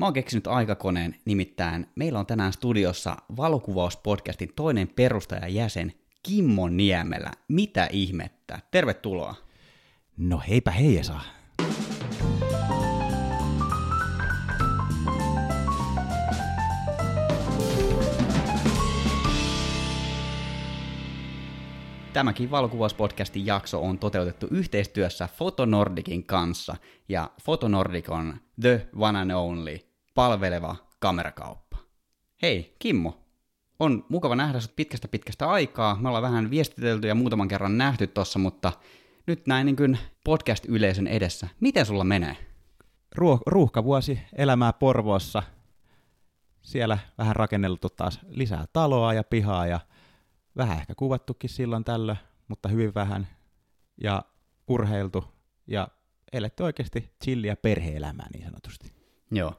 Mä oon keksinyt aikakoneen, nimittäin meillä on tänään studiossa valokuvauspodcastin toinen perustaja jäsen Kimmo Niemelä. Mitä ihmettä? Tervetuloa. No heipä heijasa. Tämäkin valokuvauspodcastin jakso on toteutettu yhteistyössä Fotonordicin kanssa, ja Fotonordic on the one and only palveleva kamerakauppa. Hei, Kimmo, on mukava nähdä sinut pitkästä pitkästä aikaa. Me ollaan vähän viestitelty ja muutaman kerran nähty tossa, mutta nyt näin niin kuin podcast-yleisön edessä. Miten sulla menee? Ruuh- ruuhkavuosi elämää Porvoossa. Siellä vähän rakenneltu taas lisää taloa ja pihaa ja vähän ehkä kuvattukin silloin tällöin, mutta hyvin vähän. Ja urheiltu ja eletty oikeasti chilliä perhe-elämää niin sanotusti. Joo.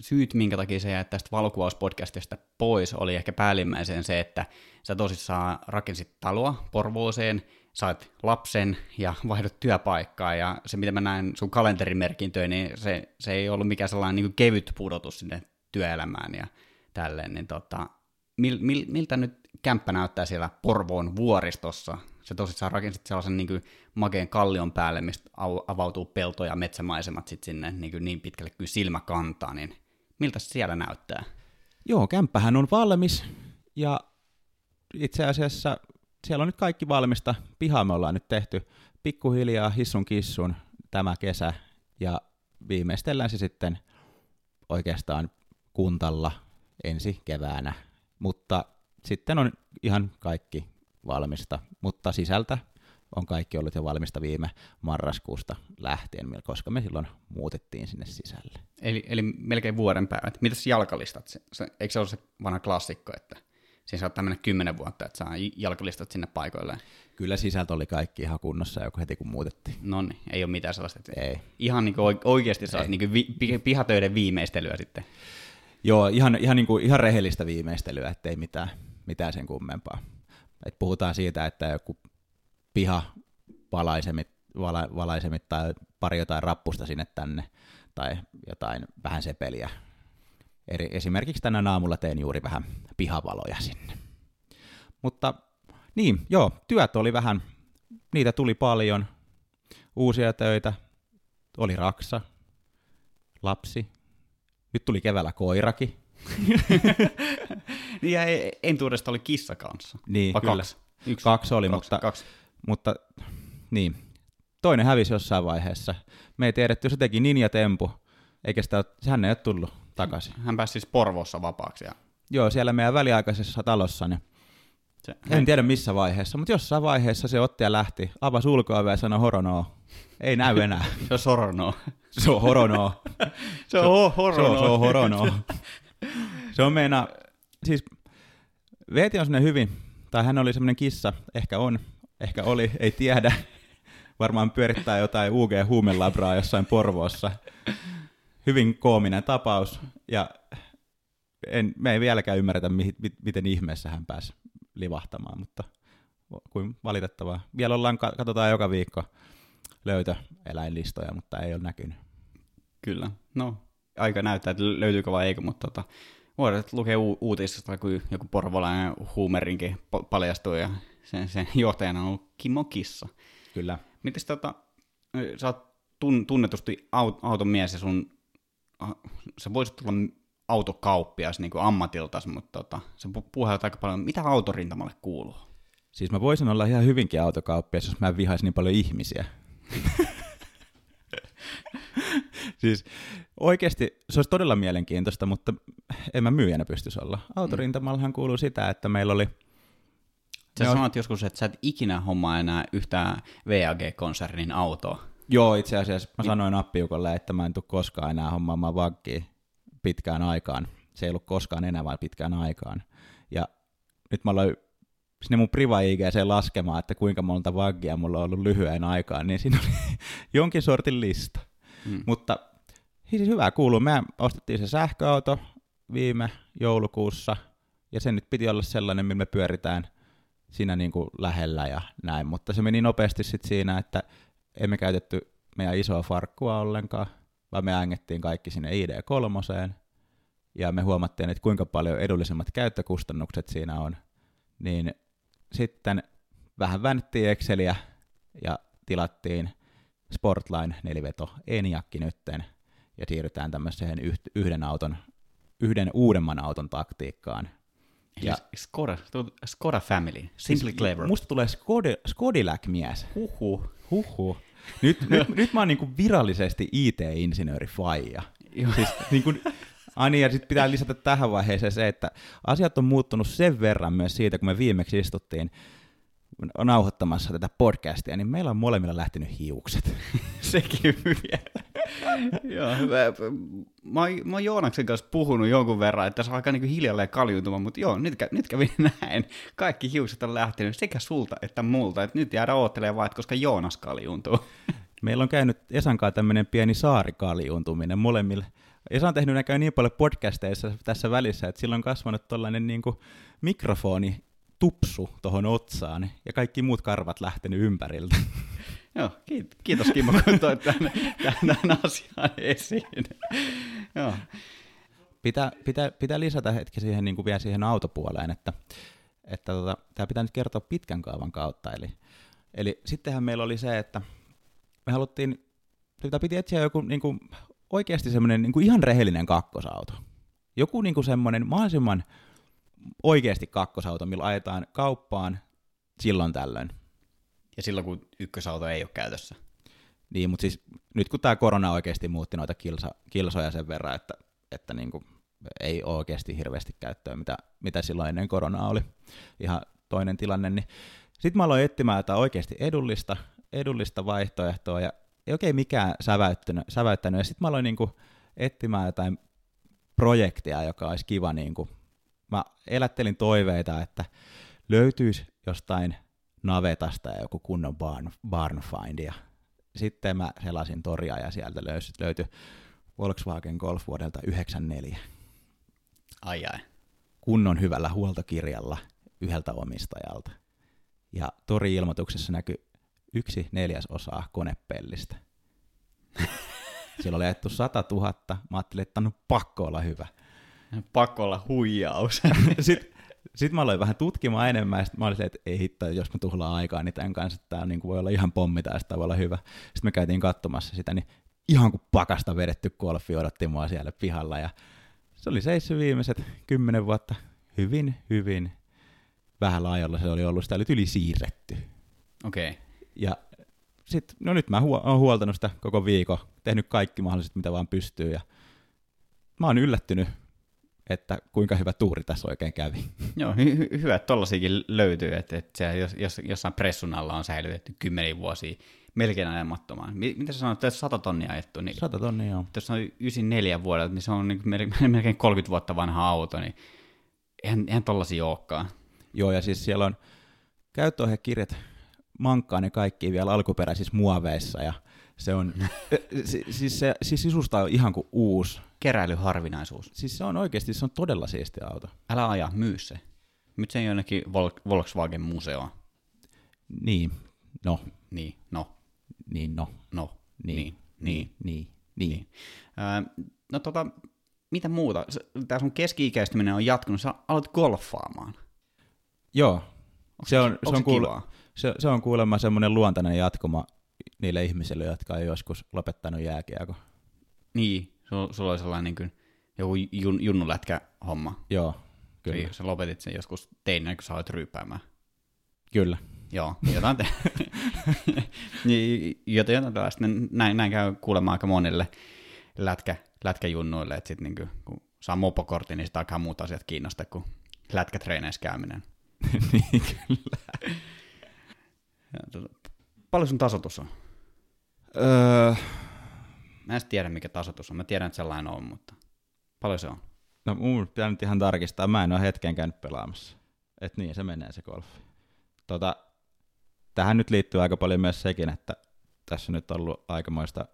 Syyt, minkä takia sä jäät tästä valokuvauspodcastista pois, oli ehkä päällimmäisen se, että sä tosissaan rakensit taloa Porvooseen, sait lapsen ja vaihdot työpaikkaa, ja se mitä mä näen sun kalenterimerkintöön, niin se, se ei ollut mikään sellainen niin kevyt pudotus sinne työelämään ja tälleen, niin tota, mil, mil, miltä nyt kämppä näyttää siellä Porvoon vuoristossa? Se tosissaan rakensit sellaisen niin kuin makeen kallion päälle, mistä au- avautuu pelto- ja metsämaisemat sit sinne niin, kuin niin pitkälle kuin silmä kantaa, niin miltä se siellä näyttää? Joo, kämppähän on valmis ja itse asiassa siellä on nyt kaikki valmista. Pihaa me ollaan nyt tehty pikkuhiljaa hissun kissun tämä kesä ja viimeistellään se sitten oikeastaan kuntalla ensi keväänä. Mutta sitten on ihan kaikki valmista, mutta sisältä on kaikki ollut jo valmista viime marraskuusta lähtien, koska me silloin muutettiin sinne sisälle. Eli, eli melkein vuoden päivät. Mitäs jalkalistat? Se, se, eikö se ole se vanha klassikko, että siinä saattaa mennä kymmenen vuotta, että saa jalkalistat sinne paikoilleen? Kyllä sisältö oli kaikki ihan kunnossa joku heti kun muutettiin. No niin, ei ole mitään sellaista. Että Ei. Ihan niin kuin oikeasti saa niin vi, pi- pihatöiden viimeistelyä sitten. Joo, ihan, ihan, niin kuin, ihan rehellistä viimeistelyä, ettei mitään, mitään sen kummempaa. Et puhutaan siitä, että joku piha valaisemit, vala, valaisemit tai pari jotain rappusta sinne tänne tai jotain vähän sepeliä. Eri, esimerkiksi tänä aamulla tein juuri vähän pihavaloja sinne. Mutta niin, joo, työt oli vähän, niitä tuli paljon, uusia töitä, oli raksa, lapsi, nyt tuli keväällä koirakin. Niin ja ei- entuudesta oli kissa kanssa. Niin, kyllä. kaksi? Yksi. Kaksi oli, kaksi, mutta, Kaksi. Mutta niin. Toinen hävisi jossain vaiheessa. Me ei tiedetty, se teki ninja tempu, eikä sitä, sehän ei ole tullut takaisin. Hän pääsi siis Porvoossa vapaaksi. Ja Joo, siellä meidän väliaikaisessa talossa, niin se, en tiedä missä vaiheessa, mutta jossain vaiheessa se otti ja lähti, avasi ulkoa ja sanoi horonoo. Ei näy enää. se on Sorono. se on horonoo. se on Se on, se on horonoo. se on meina, siis Veeti on semmoinen hyvin, tai hän oli semmoinen kissa, ehkä on, ehkä oli, ei tiedä. Varmaan pyörittää jotain UG-huumelabraa jossain Porvoossa. Hyvin koominen tapaus, ja en, me ei vieläkään ymmärretä, mi, mi, miten ihmeessä hän pääsi livahtamaan, mutta kuin valitettavaa. Vielä ollaan, ka- katsotaan joka viikko löytöeläinlistoja, mutta ei ole näkynyt. Kyllä. No, aika näyttää, että löytyykö vai eikö, mutta tota, voidaan lukea u- uutisista, kun joku porvolainen huumerinkin pa- paljastuu ja sen, sen johtajana on ollut Kimmo Kissa. Kyllä. Mites tota, sä oot tun, tunnetusti aut, auton mies ja sun, sä voisit olla autokauppias niin kuin ammatiltas, mutta tota, sä pu- puhut aika paljon, mitä autorintamalle kuuluu? Siis mä voisin olla ihan hyvinkin autokauppias, jos mä en vihaisi niin paljon ihmisiä. siis oikeasti se olisi todella mielenkiintoista, mutta en mä myyjänä pystyisi olla. Autorintamallahan kuuluu sitä, että meillä oli... Sä Joo. sanoit joskus, että sä et ikinä hommaa enää yhtään VAG-konsernin autoa. Joo, itse asiassa mä sanoin appiukolle, että mä en tule koskaan enää hommaamaan vaggia pitkään aikaan. Se ei ollut koskaan enää, vaan pitkään aikaan. Ja nyt mä aloin sinne mun priva IGC laskemaan, että kuinka monta vaggia mulla on ollut lyhyen aikaan, niin siinä oli jonkin sortin lista. Mm. Mutta siis hyvä kuuluu. Me ostettiin se sähköauto viime joulukuussa, ja se nyt piti olla sellainen, millä me pyöritään siinä niin kuin lähellä ja näin, mutta se meni nopeasti sitten siinä, että emme käytetty meidän isoa farkkua ollenkaan, vaan me ängettiin kaikki sinne ID3, ja me huomattiin, että kuinka paljon edullisemmat käyttökustannukset siinä on, niin sitten vähän väännettiin Exceliä ja tilattiin Sportline neliveto Eniakki nytten, ja siirrytään tämmöiseen yhden auton, yhden uudemman auton taktiikkaan. Ja Skoda, Skoda Family, Simply siis Clever. Musta tulee Skodi, Skodilac-mies. Huhhuh. Huhhuh. Nyt, nyt, nyt mä oon niinku virallisesti IT-insinööri faija. Siis niinku, Ani, ja sitten pitää lisätä tähän vaiheeseen se, että asiat on muuttunut sen verran myös siitä, kun me viimeksi istuttiin nauhoittamassa tätä podcastia, niin meillä on molemmilla lähtenyt hiukset. Sekin vielä. Joo, mä, mä, mä oon Joonaksen kanssa puhunut jonkun verran, että se on aika niin hiljalleen kaljuuntumaan, mutta joo, nyt, nyt kävi näin. Kaikki hiukset on lähtenyt sekä sulta että multa, että nyt jäädään oottelemaan vaan, että koska Joonas kaljuuntuu. Meillä on käynyt Esan kanssa tämmöinen pieni saarikaljuuntuminen molemmille. Esa on tehnyt näköjään niin paljon podcasteissa tässä välissä, että sillä on kasvanut tuollainen niin mikrofoni tupsu tuohon otsaan ja kaikki muut karvat lähtenyt ympäriltä. Joo, kiitos Kimmo, kun toit tämän, tämän asian esiin. Joo. Pitää, pitää, pitää lisätä hetki siihen niin kuin vielä siihen autopuoleen, että, että tota, tämä pitää nyt kertoa pitkän kaavan kautta. Eli, eli sittenhän meillä oli se, että me haluttiin, sitä piti etsiä joku niin kuin, oikeasti semmoinen niin kuin ihan rehellinen kakkosauto. Joku niin kuin semmoinen mahdollisimman oikeasti kakkosauto, millä ajetaan kauppaan silloin tällöin. Ja silloin, kun ykkösauto ei ole käytössä. Niin, mutta siis nyt kun tämä korona oikeasti muutti noita kilsa, kilsoja sen verran, että, että niin kuin ei ole oikeasti hirveästi käyttöä, mitä, mitä silloin ennen koronaa oli. Ihan toinen tilanne, niin sitten mä aloin etsimään jotain oikeasti edullista, edullista vaihtoehtoa, ja ei oikein mikään säväyttänyt, säväyttänyt. ja sitten mä aloin niin kuin etsimään jotain projektia, joka olisi kiva niin kuin mä elättelin toiveita, että löytyisi jostain navetasta ja joku kunnon barn, barn find. Ja sitten mä selasin toria ja sieltä löysi, löytyi Volkswagen Golf vuodelta 94. Ai ai. Kunnon hyvällä huoltokirjalla yhdeltä omistajalta. Ja tori-ilmoituksessa näkyi yksi neljäs osaa konepellistä. Siellä oli ajettu 100 000. Mä ajattelin, että on pakko olla hyvä. Pakko olla huijaus. sitten sit mä aloin vähän tutkimaan enemmän, ja sitten mä olin että ei hitto, jos mä tuhlaan aikaa niin tämän kanssa, tämä niin voi olla ihan pommi tai sitä voi olla hyvä. Sitten me käytiin katsomassa sitä, niin ihan kuin pakasta vedetty golfi odotti mua siellä pihalla, ja se oli seissyt viimeiset kymmenen vuotta hyvin, hyvin vähän laajalla se oli ollut, sitä oli yli siirretty. Okei. Okay. Ja sitten, no nyt mä huo- oon huoltanut sitä koko viikon, tehnyt kaikki mahdolliset, mitä vaan pystyy, ja mä oon yllättynyt että kuinka hyvä tuuri tässä oikein kävi. Joo, hy- hyvä, että tollasiakin löytyy, että, että se, jos, jos, jossain pressun alla on säilytetty kymmeniä vuosia melkein ajamattomaan. Mitä sä sanoit, että 100 tonnia ajettu? Niin, 100 tonnia, joo. Jos on 94 vuodelta, niin se on niin melkein 30 vuotta vanha auto, niin eihän, eihän tollasia olekaan. Joo, ja siis siellä on käyttöohjekirjat mankkaan ne kaikki vielä alkuperäisissä muoveissa, ja se on, siis, se, siis sisusta on ihan kuin uusi. Keräilyharvinaisuus. Siis se on oikeasti, se on todella siisti auto. Älä aja, myy se. Nyt se jonnekin Vol- Volkswagen museoon. Niin, no. Niin, no. Niin, no. No. Niin, niin, niin, niin. niin. niin. Öö, no tota, mitä muuta? Tämä sun keski-ikäistyminen on jatkunut, sä aloit golfaamaan. Joo. Onko se, on, se, on kuule, se, se on kuulemma semmoinen luontainen jatkuma niille ihmisille, jotka ei joskus lopettanut jääkiekko. Niin, sulla, sulla oli sellainen niin kuin, joku jun, junnulätkä homma. Joo, kyllä. Eli sä lopetit sen joskus teinä, kun sä olet ryypäämään. Kyllä. Joo, jotain te... niin, jotain, jotain tällaista. Näin, näin käy kuulemaan aika monille lätkä, lätkäjunnuille, että sitten niin kun saa mopokortin, niin sitä alkaa muut asiat kiinnostaa kuin lätkätreeneissä käyminen. niin, kyllä. Ja, tuota, paljon sun tasotus on? Öö... Mä en tiedä, mikä tasotus on. Mä tiedän, että sellainen on, mutta paljon se on? No mun pitää nyt ihan tarkistaa. Mä en ole hetken käynyt pelaamassa. Et niin, se menee se golfi. Tota, tähän nyt liittyy aika paljon myös sekin, että tässä nyt on ollut aikamoista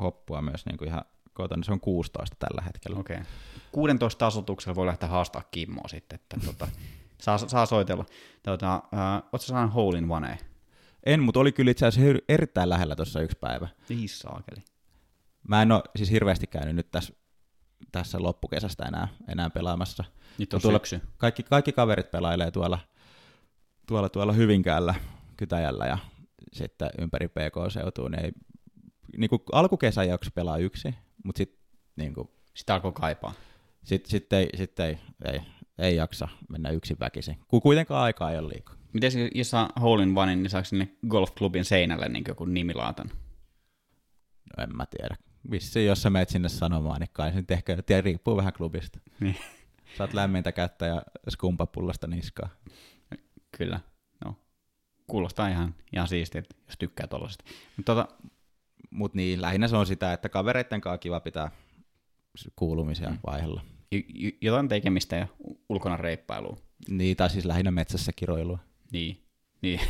hoppua myös niin kuin ihan kotona. Se on 16 tällä hetkellä. Okei. Okay. 16 tasotuksella voi lähteä haastaa Kimmoa sitten, että tota, saa, saa soitella. Tota, äh, Oletko saanut hole in one? En, mutta oli kyllä itse asiassa erittäin lähellä tuossa yksi päivä. Niin saakeli. Mä en ole siis hirveästi käynyt nyt tässä tässä loppukesästä enää, enää pelaamassa. Nyt on tuolla, syksy. Kaikki, kaikki kaverit pelailee tuolla, tuolla, tuolla Hyvinkäällä, Kytäjällä ja sitten ympäri PK-seutuun. Niin ei, niin kuin alkukesän jakso pelaa yksi, mutta sitten niin kuin, Sitä alkoi kaipaa. sit, sit ei, sit ei, ei, ei, jaksa mennä yksin väkisin, kun kuitenkaan aikaa ei ole liikaa. Miten jos saa hole in one, niin saako sinne golfklubin seinälle niin joku nimilaatan? No en mä tiedä. Vissiin, jos sä meet sinne sanomaan, niin kai se nyt ehkä, tiedä, riippuu vähän klubista. Niin. Saat lämmintä kättä ja skumpapullasta niskaa. Kyllä. No, kuulostaa ihan, ihan siistiä, jos tykkää tuollaisesta. Mutta tota, Mutta niin, lähinnä se on sitä, että kavereitten kanssa kiva pitää kuulumisia mm. vaihella. j- jotain tekemistä ja ulkona reippailua. Niin, tai siis lähinnä metsässä kiroilua. Niin. Niin,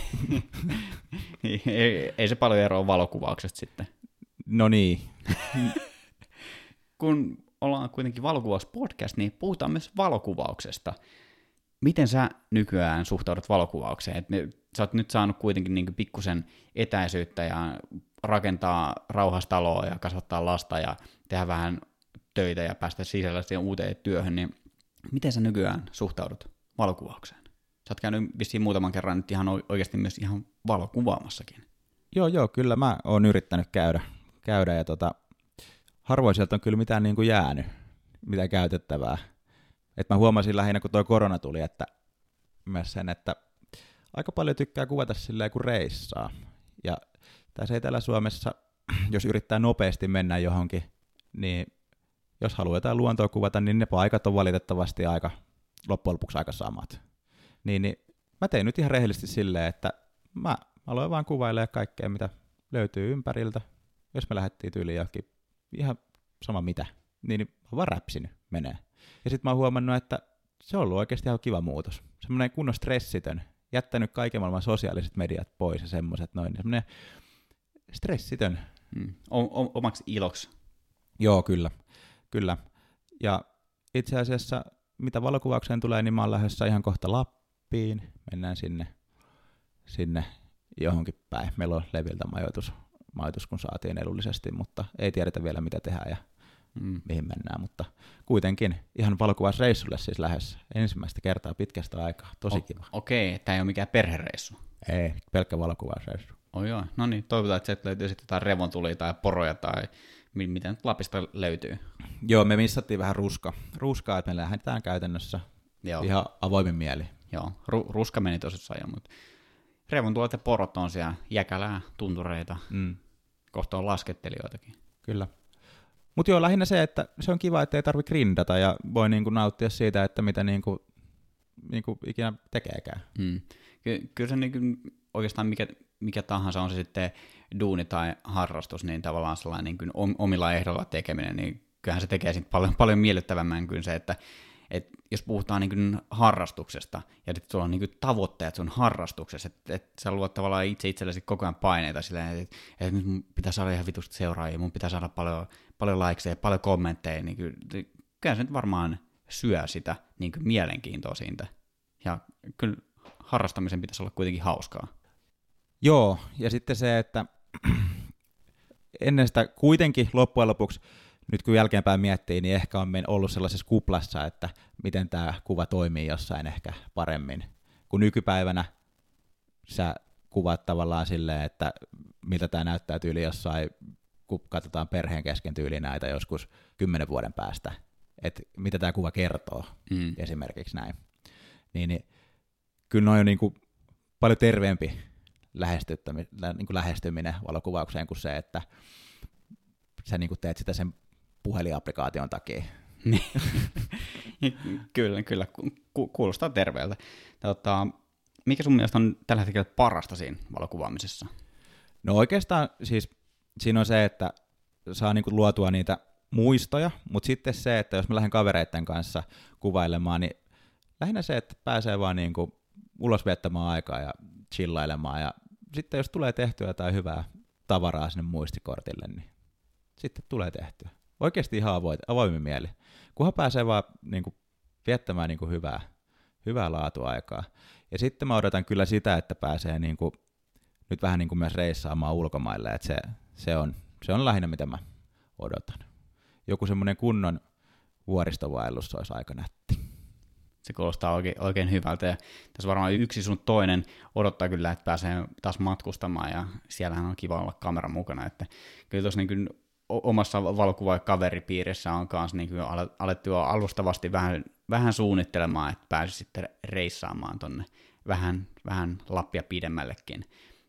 ei, ei, se paljon eroa valokuvauksesta sitten. No niin, Kun ollaan kuitenkin valokuvauspodcast, niin puhutaan myös valokuvauksesta. Miten sä nykyään suhtaudut valokuvaukseen? Et ne, sä oot nyt saanut kuitenkin niin pikkusen etäisyyttä ja rakentaa rauhastaloa ja kasvattaa lasta ja tehdä vähän töitä ja päästä sisällä siihen uuteen työhön, niin miten sä nykyään suhtaudut valokuvaukseen? Sä oot käynyt vissiin muutaman kerran nyt ihan oikeasti myös ihan valokuvaamassakin. joo joo, kyllä mä oon yrittänyt käydä, käydä ja tota, harvoin sieltä on kyllä mitään niin kuin jäänyt, mitä käytettävää. Et mä huomasin lähinnä, kun toi korona tuli, että myös sen, että aika paljon tykkää kuvata silleen, kun reissaa. Ja tässä Etelä-Suomessa, jos yrittää nopeasti mennä johonkin, niin jos haluaa jotain luontoa kuvata, niin ne paikat on valitettavasti aika, loppujen lopuksi aika samat. Niin, niin mä tein nyt ihan rehellisesti silleen, että mä aloin vaan kuvailemaan kaikkea, mitä löytyy ympäriltä. Jos me lähdettiin tyyliin johonkin ihan sama mitä, niin mä oon vaan räpsinyt menee. Ja sitten mä oon huomannut, että se on ollut oikeasti ihan kiva muutos. Semmoinen kunnon stressitön, jättänyt kaiken maailman sosiaaliset mediat pois ja semmoiset noin. niin Semmoinen stressitön. Mm. O- o- omaksi iloksi. Joo, kyllä. Kyllä. Ja itse asiassa, mitä valokuvaukseen tulee, niin mä oon lähdössä ihan kohta Lappiin. Mennään sinne, sinne johonkin päin. Meillä on leviltä majoitus, majoitus, kun saatiin edullisesti, mutta ei tiedetä vielä mitä tehdään ja Mm. mihin mennään, mutta kuitenkin ihan valokuvausreissulle siis lähes ensimmäistä kertaa pitkästä aikaa. Tosi O- kiva. Okei, okay, tämä ei ole mikään perhereissu. Ei, pelkkä valokuvausreissu. Oi joo, no niin, toivotaan, että sieltä löytyy sitten jotain revontulia tai poroja tai mi- mitä nyt Lapista löytyy. Joo, me missattiin vähän ruska. ruskaa, että me lähdetään käytännössä Joo, ihan avoimin mieli. joo. Ru- ruska meni tosissaan jo, mutta revontulet ja porot on siellä jäkälää, tuntureita, Mm, kohta on laskettelijoitakin. kyllä. Mutta joo, lähinnä se, että se on kiva, että ei tarvitse grindata ja voi niinku nauttia siitä, että mitä niinku, niinku ikinä tekeekään. Mm. Ky- kyllä se niin oikeastaan mikä, mikä tahansa on se sitten duuni tai harrastus, niin tavallaan sellainen niin kuin omilla ehdolla tekeminen, niin kyllähän se tekee siitä paljon, paljon miellyttävämmän kuin se, että et jos puhutaan niin harrastuksesta, ja sitten sulla on niin tavoitteet sun harrastuksessa, että et sä luot tavallaan itse itsellesi koko ajan paineita silleen, että et nyt mun pitää saada ihan vitusti seuraajia, mun pitää saada paljon, paljon likeseja, paljon kommentteja, niin kyllä, kyllä se nyt varmaan syö sitä niin mielenkiintoa siitä. Ja kyllä harrastamisen pitäisi olla kuitenkin hauskaa. Joo, ja sitten se, että ennen sitä kuitenkin loppujen lopuksi, nyt kun jälkeenpäin miettii, niin ehkä on ollut sellaisessa kuplassa, että miten tämä kuva toimii jossain ehkä paremmin. Kun nykypäivänä sä kuvat tavallaan silleen, että miltä tämä näyttää tyyli jossain, kun katsotaan perheen kesken tyyli näitä joskus kymmenen vuoden päästä, että mitä tämä kuva kertoo Mm. esimerkiksi näin. Niin, niin kyllä noin on niin kuin paljon terveempi niin kuin lähestyminen valokuvaukseen kuin se, että sä niin kuin teet sitä sen puhelinapplikaation takia. kyllä, kyllä. Ku- ku- kuulostaa terveeltä. Tota, mikä sun mielestä on tällä hetkellä parasta siinä valokuvaamisessa? No oikeastaan siis siinä on se, että saa niin kuin luotua niitä muistoja, mutta sitten se, että jos mä lähden kavereiden kanssa kuvailemaan, niin lähinnä se, että pääsee vaan niin kuin ulos viettämään aikaa ja chillailemaan ja sitten jos tulee tehtyä jotain hyvää tavaraa sinne muistikortille, niin sitten tulee tehtyä. Oikeasti ihan avoin, avoimin mieli. Kunhan pääsee vaan niin kuin, viettämään niin kuin hyvää, hyvää laatuaikaa. Ja sitten mä odotan kyllä sitä, että pääsee niin kuin, nyt vähän niin kuin myös reissaamaan ulkomaille, että se, se, on, se on lähinnä mitä mä odotan. Joku semmoinen kunnon vuoristovaellus olisi aika nätti. Se kuulostaa oikein, oikein hyvältä ja tässä varmaan yksi sun toinen odottaa kyllä, että pääsee taas matkustamaan ja siellähän on kiva olla kamera mukana, että kyllä tuossa niin omassa valokuva- kaveripiirissä on kanssa niin alettu jo alustavasti vähän, vähän suunnittelemaan, että pääsisi sitten reissaamaan tonne vähän, vähän Lappia pidemmällekin.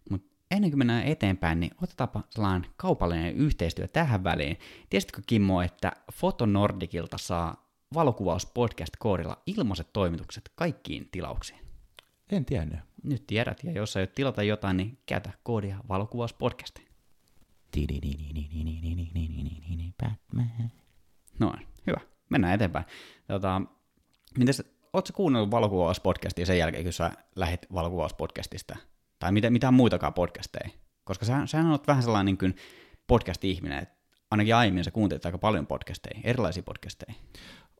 Mutta ennen kuin mennään eteenpäin, niin otetaanpa sellainen kaupallinen yhteistyö tähän väliin. Tiesitkö Kimmo, että Fotonordicilta saa valokuvauspodcast-koodilla ilmaiset toimitukset kaikkiin tilauksiin? En tiennyt. Nyt tiedät, ja jos ei tilata jotain, niin käytä koodia valokuvauspodcast. Batman. No hyvä. Mennään eteenpäin. Tota, mites, ootko kuunnellut valokuvauspodcastia sen jälkeen, kun sä lähit valokuvauspodcastista? Tai mitä, mitään muitakaan podcasteja? Koska sä, sähän oot vähän sellainen niin kuin podcast-ihminen, että ainakin aiemmin sä kuuntelit aika paljon podcasteja, erilaisia podcasteja.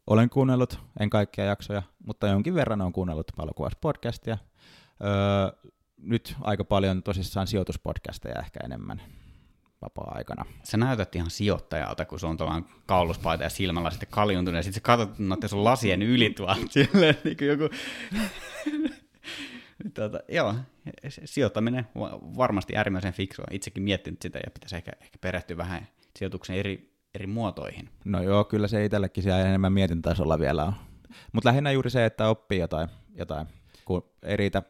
Olen kuunnellut, en kaikkia jaksoja, mutta jonkin verran olen kuunnellut valokuvauspodcastia. Öö, nyt aika paljon tosissaan sijoituspodcasteja ehkä enemmän vapaa-aikana. Sä näytät ihan sijoittajalta, kun sun on tuollainen kauluspaita ja silmällä sitten kaljuntunut, ja sitten sä katsot noiden sun lasien yli tuolla, silleen niin kuin joku... Tuota, joo, sijoittaminen varmasti äärimmäisen fiksua. Itsekin miettinyt sitä ja pitäisi ehkä, ehkä perehtyä vähän sijoituksen eri, eri muotoihin. No joo, kyllä se itsellekin siellä enemmän mietintasolla vielä on. Mutta lähinnä juuri se, että oppii jotain, jotain kun ei riitä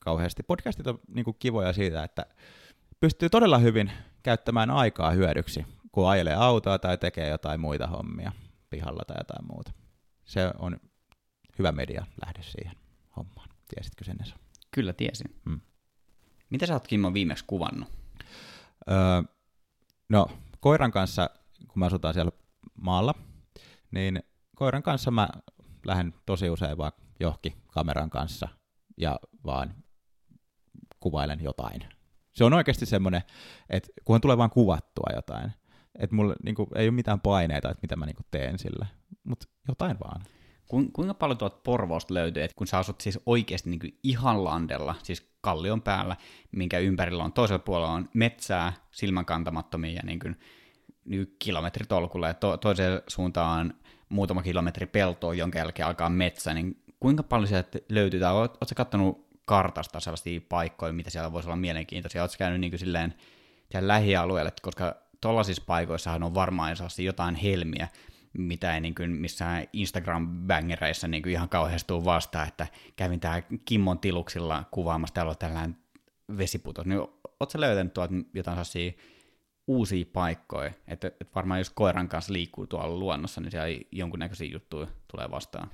kauheasti. Podcastit on niin kivoja siitä, että pystyy todella hyvin käyttämään aikaa hyödyksi, kun ajelee autoa tai tekee jotain muita hommia pihalla tai jotain muuta. Se on hyvä media lähde siihen hommaan. Tiesitkö sen Esa? Kyllä tiesin. Hmm. Mitä sä oot Kimmo viimeksi kuvannut? Öö, no, koiran kanssa, kun mä asutaan siellä maalla, niin koiran kanssa mä lähden tosi usein vaan johonkin kameran kanssa ja vaan kuvailen jotain se on oikeasti semmoinen, että kunhan tulee vaan kuvattua jotain, että mulla niin kuin, ei ole mitään paineita, että mitä mä niin kuin, teen sillä, mutta jotain vaan. Kuinka paljon tuolta Porvoosta löytyy, että kun sä asut siis oikeasti niin kuin ihan landella, siis kallion päällä, minkä ympärillä on toisella puolella on metsää, silmänkantamattomia ja niin kuin, niin kuin kilometritolkulla, ja to, toiseen suuntaan muutama kilometri peltoa, jonka jälkeen alkaa metsä, niin kuinka paljon sieltä löytyy, tai ootko katsonut kartasta sellaisia paikkoja, mitä siellä voisi olla mielenkiintoisia. Oletko käynyt niin kuin silleen lähialueelle, koska tuollaisissa paikoissahan on varmaan jotain helmiä, mitä ei niin kuin missään Instagram-bängereissä niin kuin ihan kauheasti vastaan, että kävin tää Kimmon tiluksilla kuvaamassa, täällä on tällainen vesiputos. Niin ootko löytänyt tuolta jotain sellaisia uusia paikkoja, että, että varmaan jos koiran kanssa liikkuu tuolla luonnossa, niin siellä jonkunnäköisiä juttuja tulee vastaan.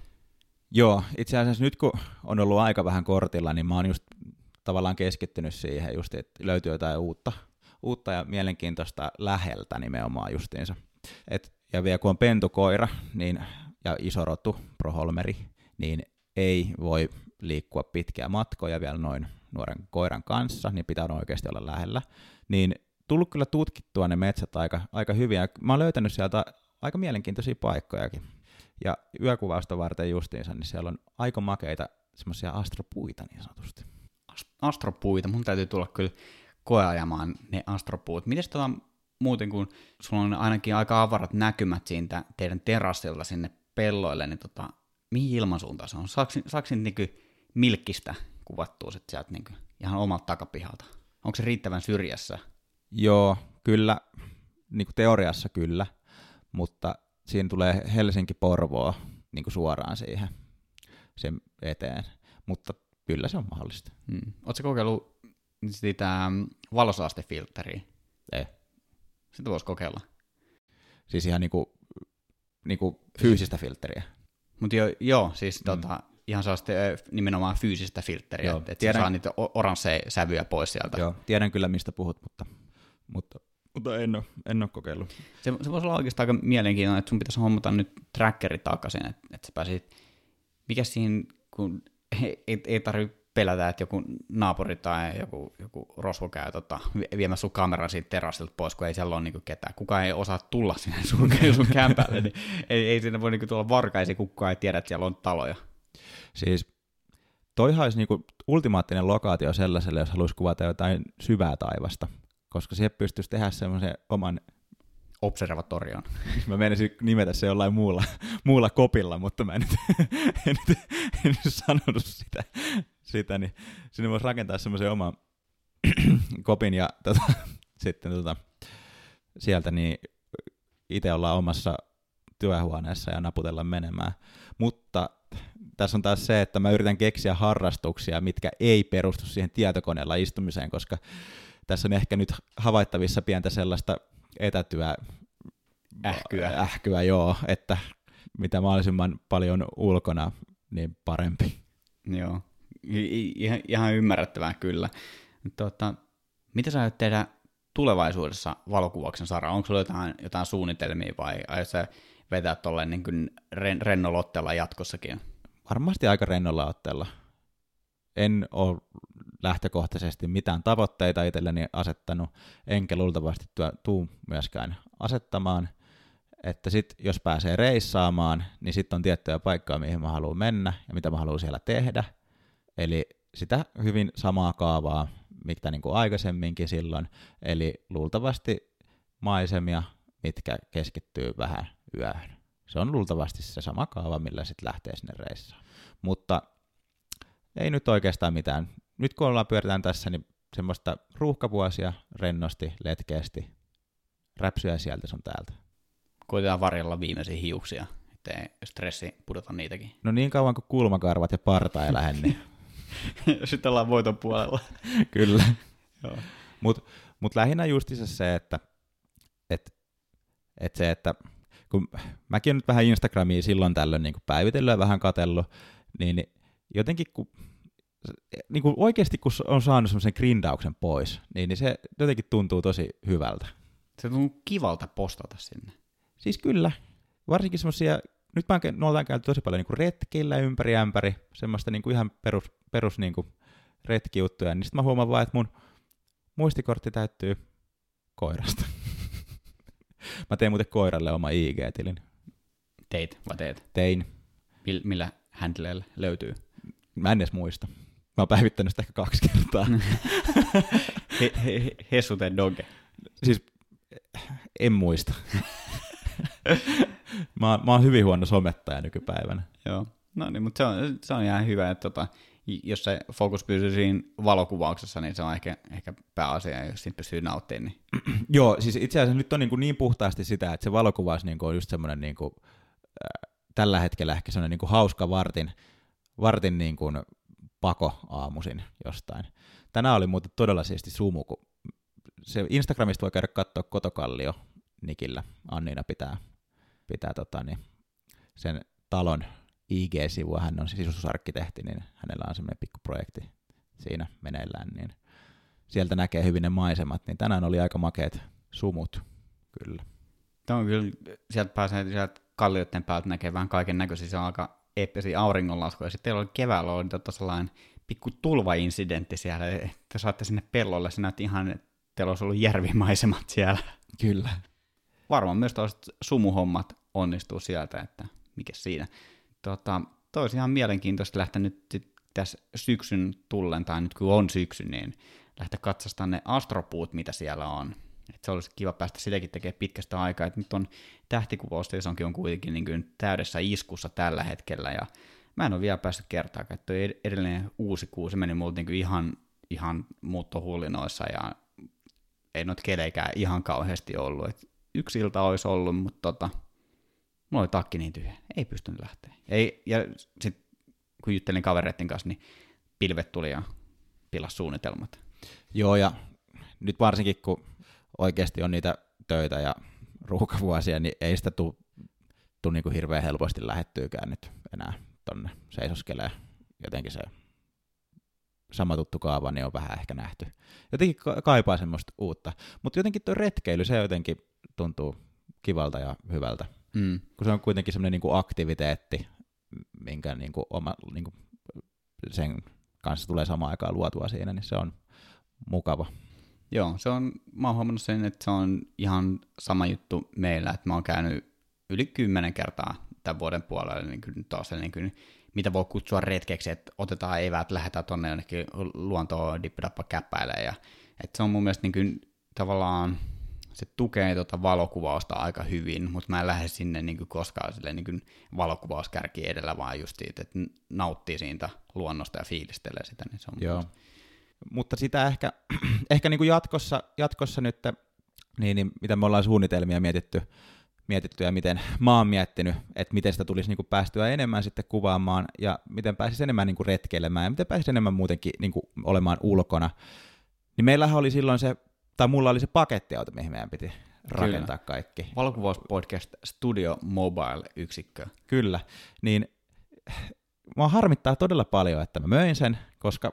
Joo, itse asiassa nyt kun on ollut aika vähän kortilla, niin mä oon just tavallaan keskittynyt siihen just, että löytyy jotain uutta, uutta ja mielenkiintoista läheltä nimenomaan justiinsa. Et, ja vielä kun on pentukoira niin, ja iso rotu, proholmeri, niin ei voi liikkua pitkiä matkoja vielä noin nuoren koiran kanssa, niin pitää oikeasti olla lähellä. Niin tullut kyllä tutkittua ne metsät aika, aika hyvin, ja mä oon löytänyt sieltä aika mielenkiintoisia paikkojakin. Ja yökuvausta varten justiinsa, niin siellä on aika makeita semmoisia astropuita niin sanotusti. Astropuita, mun täytyy tulla kyllä koeajamaan ne astropuut. Miten tota muuten, kun sulla on ainakin aika avarat näkymät siitä teidän terassilta sinne pelloille, niin tota, mihin ilmansuuntaan se on? Saako, saako niinku milkkistä kuvattua sit sieltä niinku ihan omalta takapihalta? Onko se riittävän syrjässä? Joo, kyllä, niin teoriassa kyllä, mutta siinä tulee Helsinki-Porvoa niin kuin suoraan siihen sen eteen, mutta kyllä se on mahdollista. Hmm. Oletko kokeillut sitä valosaastefiltteriä? Ei. Sitä voisi kokeilla. Siis ihan niinku, niinku fyysistä filtteriä. Mutta jo, joo, siis mm. tota, ihan sellaista nimenomaan fyysistä filtteriä, että et tiedän... saa niitä oransseja sävyjä pois sieltä. Joo, tiedän kyllä mistä puhut, mutta, mutta mutta en ole, en ole kokeillut. Se, se voisi olla oikeastaan aika mielenkiintoinen, että sun pitäisi hommata nyt trackeri takaisin, että, että sä pääsit, mikä siinä, kun ei, ei, ei tarvitse pelätä, että joku naapuri tai joku, joku rosvo käy tota, viemässä sun kameran siitä terassilta pois, kun ei siellä ole niinku ketään. Kukaan ei osaa tulla sinne sun, sun kämpälle, niin ei, ei sinne voi niinku tulla varkaisi, kukaan ei tiedä, että siellä on taloja. Siis toihan olisi niinku ultimaattinen lokaatio sellaiselle, jos haluaisi kuvata jotain syvää taivasta koska siihen pystyisi tehdä semmoisen oman observatorion. Mä menisin nimetä se jollain muulla, muulla kopilla, mutta mä en nyt, en nyt, en nyt sanonut sitä, sitä, niin sinne voisi rakentaa semmoisen oman kopin ja tota, sitten tota, sieltä niin itse ollaan omassa työhuoneessa ja naputella menemään. Mutta tässä on taas se, että mä yritän keksiä harrastuksia, mitkä ei perustu siihen tietokoneella istumiseen, koska tässä on ehkä nyt havaittavissa pientä sellaista etätyö ähkyä. ähkyä joo, että mitä mahdollisimman paljon ulkona, niin parempi. Joo, ihan, ihan ymmärrettävää kyllä. Tota, mitä sä aiot tehdä tulevaisuudessa valokuvauksen saralla? Onko sulla jotain, jotain suunnitelmia vai aiot sä vetää tolleen niin kuin ren, rennolla otteella jatkossakin? Varmasti aika rennolla otteella. En ole lähtökohtaisesti mitään tavoitteita itselleni asettanut, enkä luultavasti tuu myöskään asettamaan. Että sit, jos pääsee reissaamaan, niin sitten on tiettyjä paikkoja, mihin mä haluan mennä ja mitä mä haluan siellä tehdä. Eli sitä hyvin samaa kaavaa, mitä niin kuin aikaisemminkin silloin. Eli luultavasti maisemia, mitkä keskittyy vähän yöhön. Se on luultavasti se sama kaava, millä sitten lähtee sinne reissaan. Mutta ei nyt oikeastaan mitään. Nyt kun ollaan pyöritään tässä, niin semmoista ruuhkavuosia rennosti, letkeästi, räpsyä sieltä sun täältä. Koitetaan varjella viimeisiä hiuksia, ettei stressi pudota niitäkin. No niin kauan kuin kulmakarvat ja parta ei lähde, niin... Sitten ollaan voiton puolella. Kyllä. Mutta mut lähinnä justiinsa se, että et, et se, että kun mäkin olen nyt vähän Instagramia silloin tällöin niin päivitellyt ja vähän katellut, niin jotenkin kun niin kuin oikeasti kun on saanut semmoisen grindauksen pois, niin, niin se jotenkin tuntuu tosi hyvältä. Se tuntuu kivalta postata sinne. Siis kyllä. Varsinkin semmoisia, nyt mä me ollaan käyty tosi paljon niin retkeillä ympäri ämpäri, semmoista niin kuin ihan perus, perus niin kuin retkiuttuja, niin sitten mä huomaan vaan, että mun muistikortti täyttyy koirasta. mä tein muuten koiralle oma IG-tilin. Teit vai teet? Tein. Mil, millä handleilla löytyy? Mä en edes muista. Mä oon päivittänyt sitä ehkä kaksi kertaa. he, he, he, doge. Siis en muista. mä, mä oon hyvin huono somettaja nykypäivänä. Joo, no niin, mutta se on, se on ihan hyvä, että tota, jos se fokus pysyy siinä valokuvauksessa, niin se on ehkä, ehkä pääasia, jos siitä pystyy nauttimaan. Niin. Joo, siis itse asiassa nyt on niin, kuin niin puhtaasti sitä, että se valokuvaus niin kuin on just semmoinen niin kuin, äh, tällä hetkellä ehkä semmoinen niin kuin hauska vartin, vartin niin kuin pako aamusin jostain. Tänään oli muuten todella siisti sumu, kun se Instagramista voi käydä katsoa Kotokallio Nikillä. Anniina pitää, pitää tota, niin, sen talon IG-sivu, hän on sisustusarkkitehti, niin hänellä on semmoinen pikkuprojekti siinä meneillään, niin sieltä näkee hyvin ne maisemat, niin tänään oli aika makeet sumut, kyllä. Tämä on kyllä, sieltä pääsee sieltä kallioiden päältä näkee vähän kaiken näköisiä, se on aika eeppisiä auringonlaskuja, ja sitten teillä oli keväällä oli tota sellainen pikku tulvaincidentti siellä, että saatte sinne pellolle, se näytti ihan, että teillä olisi ollut järvimaisemat siellä. Kyllä. Varmaan myös tuollaiset sumuhommat onnistuu sieltä, että mikä siinä tota, toi olisi ihan mielenkiintoista lähteä nyt tässä syksyn tullen, tai nyt kun on syksy, niin lähteä katsastamaan ne astropuut, mitä siellä on. Et se olisi kiva päästä sitäkin tekemään pitkästä aikaa, että nyt on tähtikuvausseisonkin on kuitenkin niin kuin täydessä iskussa tällä hetkellä, ja mä en ole vielä päässyt kertaa että edellinen uusi kuusi meni multa niin ihan, ihan muuttohullinoissa, ja ei noita keleikään ihan kauheasti ollut. Et yksi ilta olisi ollut, mutta tota, Mulla oli takki niin tyhjä. Ei pystynyt lähteä. Ei, ja sitten kun juttelin kavereiden kanssa, niin pilvet tuli ja pilas suunnitelmat. Joo, ja nyt varsinkin kun oikeasti on niitä töitä ja ruuhkavuosia, niin ei sitä tule tuu niinku hirveän helposti lähettyykään nyt enää tonne seisoskelee. Jotenkin se sama tuttu kaava niin on vähän ehkä nähty. Jotenkin kaipaa semmoista uutta. Mutta jotenkin tuo retkeily, se jotenkin tuntuu kivalta ja hyvältä. Mm. Kun se on kuitenkin semmoinen niin kuin aktiviteetti, minkä niin kuin oma, niin kuin sen kanssa tulee samaan aikaan luotua siinä, niin se on mukava. Joo, se on, mä oon huomannut sen, että se on ihan sama juttu meillä, että mä oon käynyt yli kymmenen kertaa tämän vuoden puolella, niin kyllä taas niin kuin, mitä voi kutsua retkeksi, että otetaan eväät, lähdetään tonne jonnekin luontoon dippidappa käppäilemään, ja että se on mun mielestä niin kuin, tavallaan se tukee tota valokuvausta aika hyvin, mutta mä en lähde sinne niin kuin koskaan sille niin kuin valokuvauskärki edellä, vaan just siitä, että nauttii siitä luonnosta ja fiilistelee sitä. Niin se on Joo. Mutta sitä ehkä, ehkä niin kuin jatkossa, jatkossa nyt, niin, niin mitä me ollaan suunnitelmia mietitty, mietitty ja miten mä oon miettinyt, että miten sitä tulisi niin kuin päästyä enemmän sitten kuvaamaan ja miten pääsisi enemmän niin kuin retkeilemään ja miten pääsisi enemmän muutenkin niin kuin olemaan ulkona. Niin meillähän oli silloin se, tai mulla oli se pakettiauto, mihin meidän piti rakentaa Kyllä. kaikki. Valokuvauspodcast Studio Mobile-yksikkö. Kyllä, niin mua harmittaa todella paljon, että mä möin sen, koska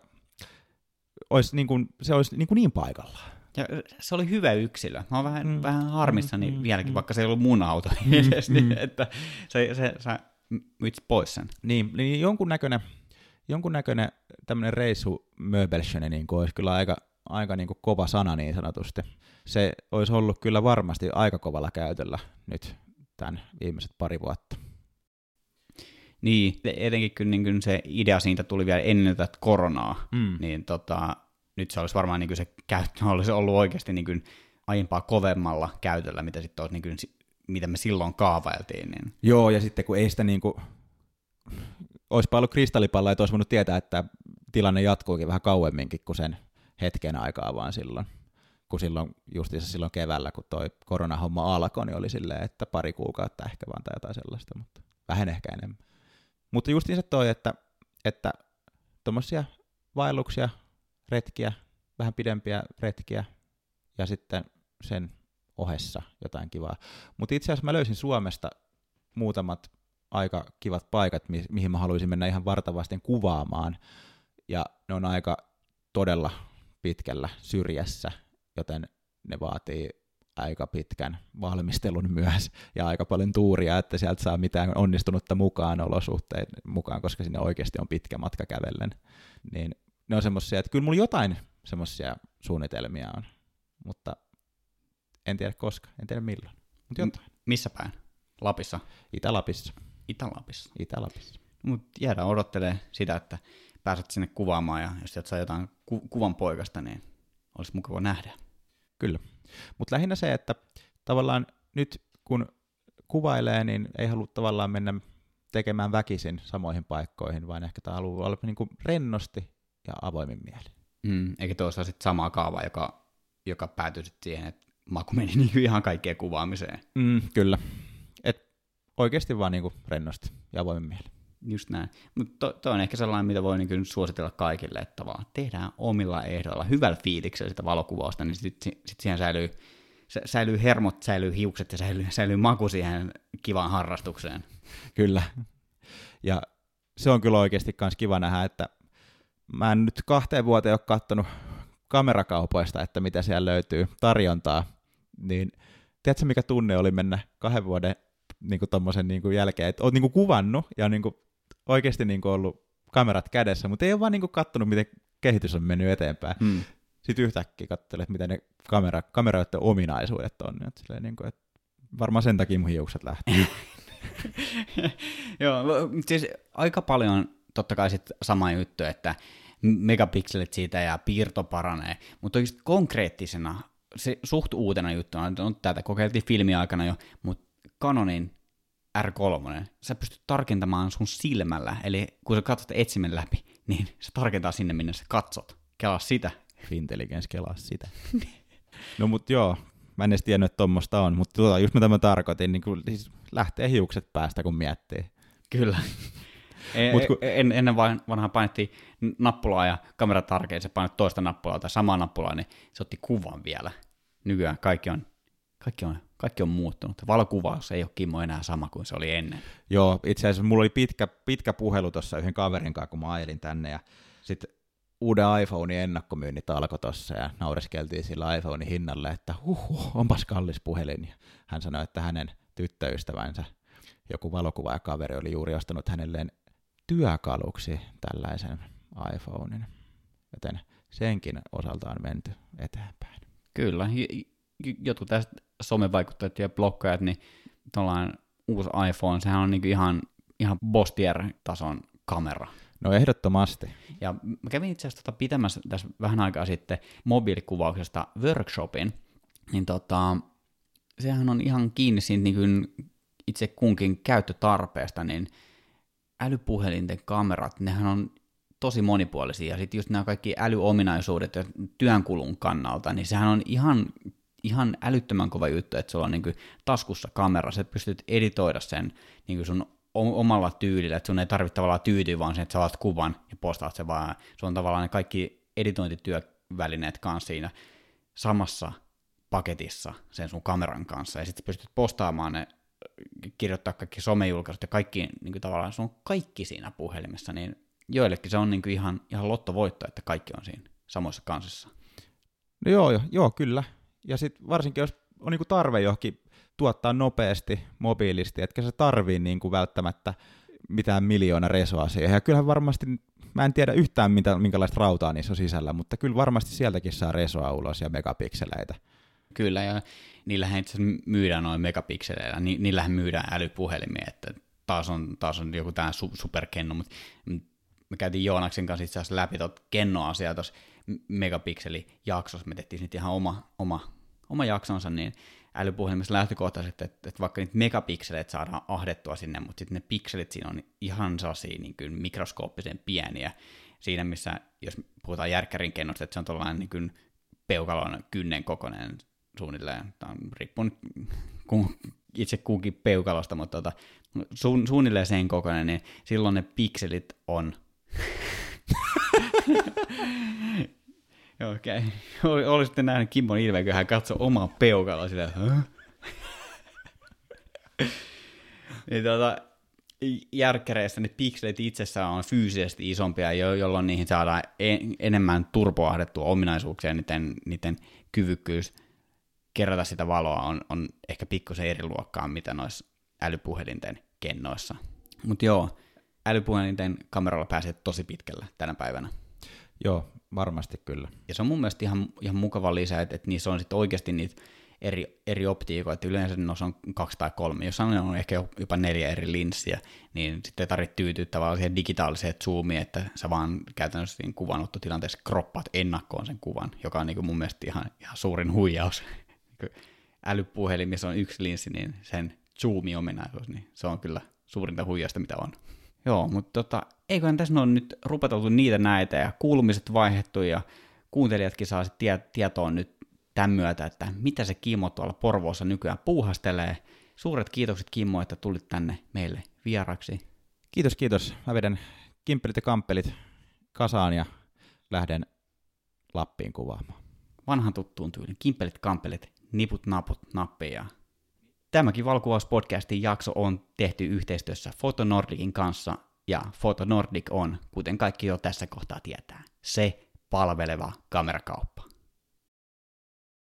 olisi niin kuin, se olisi niin, kuin niin paikallaan. Ja se oli hyvä yksilö. Mä oon vähän, mm. vähän harmissani mm, vieläkin, mm. vaikka se ei ollut mun auto mm, edes, niin, mm. että se, se, sä myit pois sen. Niin, niin jonkunnäköinen, jonkunnäköinen tämmöinen reissu möbelshöne niin olisi kyllä aika, aika niin kuin kova sana niin sanotusti. Se olisi ollut kyllä varmasti aika kovalla käytöllä nyt tämän viimeiset pari vuotta. Niin, etenkin kyllä niin se idea siitä tuli vielä ennen tätä koronaa, mm. niin tota, nyt se olisi varmaan niin kuin se käyttö olisi ollut oikeasti niin kuin aiempaa kovemmalla käytöllä, mitä, sitten olisi niin kuin, mitä me silloin kaavailtiin. Niin. Joo, ja sitten kun ei sitä niin kuin, olisipa ollut kristallipalla, että olisi voinut tietää, että tilanne jatkuukin vähän kauemminkin kuin sen hetken aikaa vaan silloin. Kun silloin, justiinsa silloin keväällä, kun toi koronahomma alkoi, niin oli silleen, että pari kuukautta ehkä vaan tai jotain sellaista, mutta vähän ehkä enemmän. Mutta justiinsa toi, että, että tuommoisia vaelluksia, retkiä, vähän pidempiä retkiä ja sitten sen ohessa jotain kivaa. Mutta itse asiassa mä löysin Suomesta muutamat aika kivat paikat, mi- mihin mä haluaisin mennä ihan vartavasten kuvaamaan. Ja ne on aika todella pitkällä syrjässä, joten ne vaatii aika pitkän valmistelun myös ja aika paljon tuuria, että sieltä saa mitään onnistunutta mukaan olosuhteet mukaan, koska sinne oikeasti on pitkä matka kävellen. Niin ne on semmoisia, että kyllä mulla jotain semmoisia suunnitelmia on, mutta en tiedä koska, en tiedä milloin, mutta jotain. M- missä päin? Lapissa? Itä-Lapissa. Itä-Lapissa. Itä-Lapissa. Mutta jäädään odottelee sitä, että pääset sinne kuvaamaan ja jos sieltä saa jotain ku- kuvan poikasta, niin olisi mukava nähdä. Kyllä. Mutta lähinnä se, että tavallaan nyt kun kuvailee, niin ei halua tavallaan mennä tekemään väkisin samoihin paikkoihin, vaan ehkä tämä haluaa olla niin kuin rennosti ja avoimin mieli. Mm, eikä tuossa sitten samaa kaavaa, joka, joka päätyi sitten siihen, että maku meni niin ihan kaikkeen kuvaamiseen. Mm, kyllä. Et oikeasti vaan niinku rennosti ja avoimin mieli. Just näin. Mutta to, to on ehkä sellainen, mitä voi niin suositella kaikille, että vaan tehdään omilla ehdoilla, hyvällä fiiliksellä sitä valokuvausta, niin sitten sit siihen säilyy, säilyy hermot, säilyy hiukset ja säilyy, säilyy maku siihen kivaan harrastukseen. Kyllä. Ja se on kyllä oikeasti myös kiva nähdä, että mä en nyt kahteen vuoteen ole katsonut kamerakaupoista, että mitä siellä löytyy tarjontaa, niin tiedätkö mikä tunne oli mennä kahden vuoden niin kuin tommosen niin kuin jälkeen, että oot niin kuin kuvannut ja niin kuin oikeasti niin kuin ollut kamerat kädessä, mutta ei ole vaan niin kuin katsonut, miten kehitys on mennyt eteenpäin. Mm. Sitten yhtäkkiä katselet, miten ne kamera, kameroiden ominaisuudet on. Että niin kuin, että varmaan sen takia mun hiukset lähtee. Joo, siis aika paljon totta kai sitten sama juttu, että megapikselit siitä ja piirto paranee, mutta oikeasti konkreettisena, se suht uutena juttuna, on tätä kokeiltiin filmiaikana jo, mutta Canonin R3, sä pystyt tarkentamaan sun silmällä, eli kun sä katsot etsimen läpi, niin se tarkentaa sinne, minne sä katsot. Kelaa sitä. Intelligence kelaa sitä. no mut joo, mä en edes tiennyt, että tuommoista on, mutta tuota, just mitä mä tarkoitin, niin kun, siis lähtee hiukset päästä, kun miettii. Kyllä. E- Mut kun... en, ennen vanhaa painettiin nappulaa ja kamera tarkeen, se painat toista nappulaa tai samaa nappulaa, niin se otti kuvan vielä. Nykyään kaikki on, kaikki on, kaikki on muuttunut. Valokuvaus ei ole Kimmo enää sama kuin se oli ennen. Joo, itse asiassa mulla oli pitkä, pitkä puhelu tuossa yhden kaverin kanssa, kun mä ajelin tänne ja sitten uuden iPhonein ennakkomyynnit alkoi tuossa ja naureskeltiin sillä iPhonein hinnalle, että huh, onpas kallis puhelin. Ja hän sanoi, että hänen tyttöystävänsä, joku valokuvaajakaveri, oli juuri ostanut hänelleen työkaluksi tällaisen iPhonein, joten senkin osalta on menty eteenpäin. Kyllä, jotkut tästä somevaikuttajat ja blokkaajat, niin tuollainen uusi iPhone, sehän on niinku ihan, ihan Bostier-tason kamera. No ehdottomasti. Ja mä kävin itse asiassa tota pitämässä tässä vähän aikaa sitten mobiilikuvauksesta workshopin, niin tota, sehän on ihan kiinni siitä niin itse kunkin käyttötarpeesta, niin älypuhelinten kamerat, nehän on tosi monipuolisia, ja sitten just nämä kaikki älyominaisuudet ja työnkulun kannalta, niin sehän on ihan, ihan älyttömän kova juttu, että sulla on niin kuin taskussa kamera, sä pystyt editoida sen niin kuin sun omalla tyylillä, että sun ei tarvitse tavallaan tyytyä vaan sen, että sä otat kuvan ja postaat sen vaan, se on tavallaan ne kaikki editointityövälineet kanssa siinä samassa paketissa sen sun kameran kanssa, ja sitten pystyt postaamaan ne, kirjoittaa kaikki somejulkaisut ja kaikki, niin kuin tavallaan se on kaikki siinä puhelimessa, niin joillekin se on niin kuin ihan, ihan lottovoitto, että kaikki on siinä samoissa kansissa. No joo, joo, joo kyllä. Ja sitten varsinkin, jos on niin kuin tarve johonkin tuottaa nopeasti, mobiilisti, etkä se tarvii niin kuin välttämättä mitään miljoona resoa siihen. Ja kyllähän varmasti, mä en tiedä yhtään mitä, minkälaista rautaa niissä on sisällä, mutta kyllä varmasti sieltäkin saa resoa ulos ja megapikseleitä. Kyllä, ja niillähän itse myydään noin megapikseleillä, Ni, niillähän myydään älypuhelimia, että taas on, taas on joku tämä su, superkenno, mutta me käytiin Joonaksen kanssa itse asiassa läpi tuota kennoasiaa tuossa megapikseli-jaksossa, me tehtiin sitten ihan oma, oma, oma jaksonsa, niin älypuhelimessa lähtökohtaisesti, että, että vaikka niitä megapikseleitä saadaan ahdettua sinne, mutta sitten ne pikselit siinä on ihan sellaisia niin kuin mikroskooppisen pieniä, siinä missä, jos puhutaan järkkärin kennosta, että se on tuollainen niin kuin peukalon kynnen kokoinen suunnilleen, tämä on riippuu itse kukin peukalosta, mutta tota, su, suunnilleen sen kokoinen, niin silloin ne pikselit on Okei. Okay. Olisitte nähnyt Kimmon ilmeen, kun hän katsoi omaa peukaloa sillä, niin tuota, järkkäreissä ne pikselit itsessään on fyysisesti isompia, jolloin niihin saadaan en, enemmän turpoahdettua ominaisuuksia, niiden, niiden kyvykkyys kerätä sitä valoa on, on ehkä pikkusen eri luokkaa, mitä noissa älypuhelinten kennoissa. Mutta joo, älypuhelinten kameralla pääsee tosi pitkälle tänä päivänä. Joo, varmasti kyllä. Ja se on mun mielestä ihan, ihan mukava lisä, että, että niissä on sitten oikeasti niitä eri, eri optiikoita, yleensä ne on kaksi tai kolme, jos on ehkä jopa neljä eri linssiä, niin sitten ei tarvitse tyytyä tavallaan siihen digitaaliseen zoomiin, että sä vaan käytännössä siinä kuvanottotilanteessa kroppaat ennakkoon sen kuvan, joka on niin kuin mun mielestä ihan, ihan suurin huijaus. Älypuhelimissa on yksi linssi, niin sen zoomi-ominaisuus, niin se on kyllä suurinta huijasta, mitä on. Joo, mutta tota, eiköhän tässä on nyt rupeteltu niitä näitä ja kuulumiset vaihdettu ja kuuntelijatkin saa tie- tietoa nyt tämän myötä, että mitä se Kimmo tuolla Porvoossa nykyään puuhastelee. Suuret kiitokset Kimmo, että tulit tänne meille vieraksi. Kiitos, kiitos. Mä vedän kimppelit ja kamppelit kasaan ja lähden Lappiin kuvaamaan. Vanhan tuttuun tyyliin. Kimppelit, kampelit, niput, naput, nappeja. Tämäkin valkuvauspodcastin jakso on tehty yhteistyössä Fotonordicin kanssa, ja Fotonordic on, kuten kaikki jo tässä kohtaa tietää, se palveleva kamerakauppa.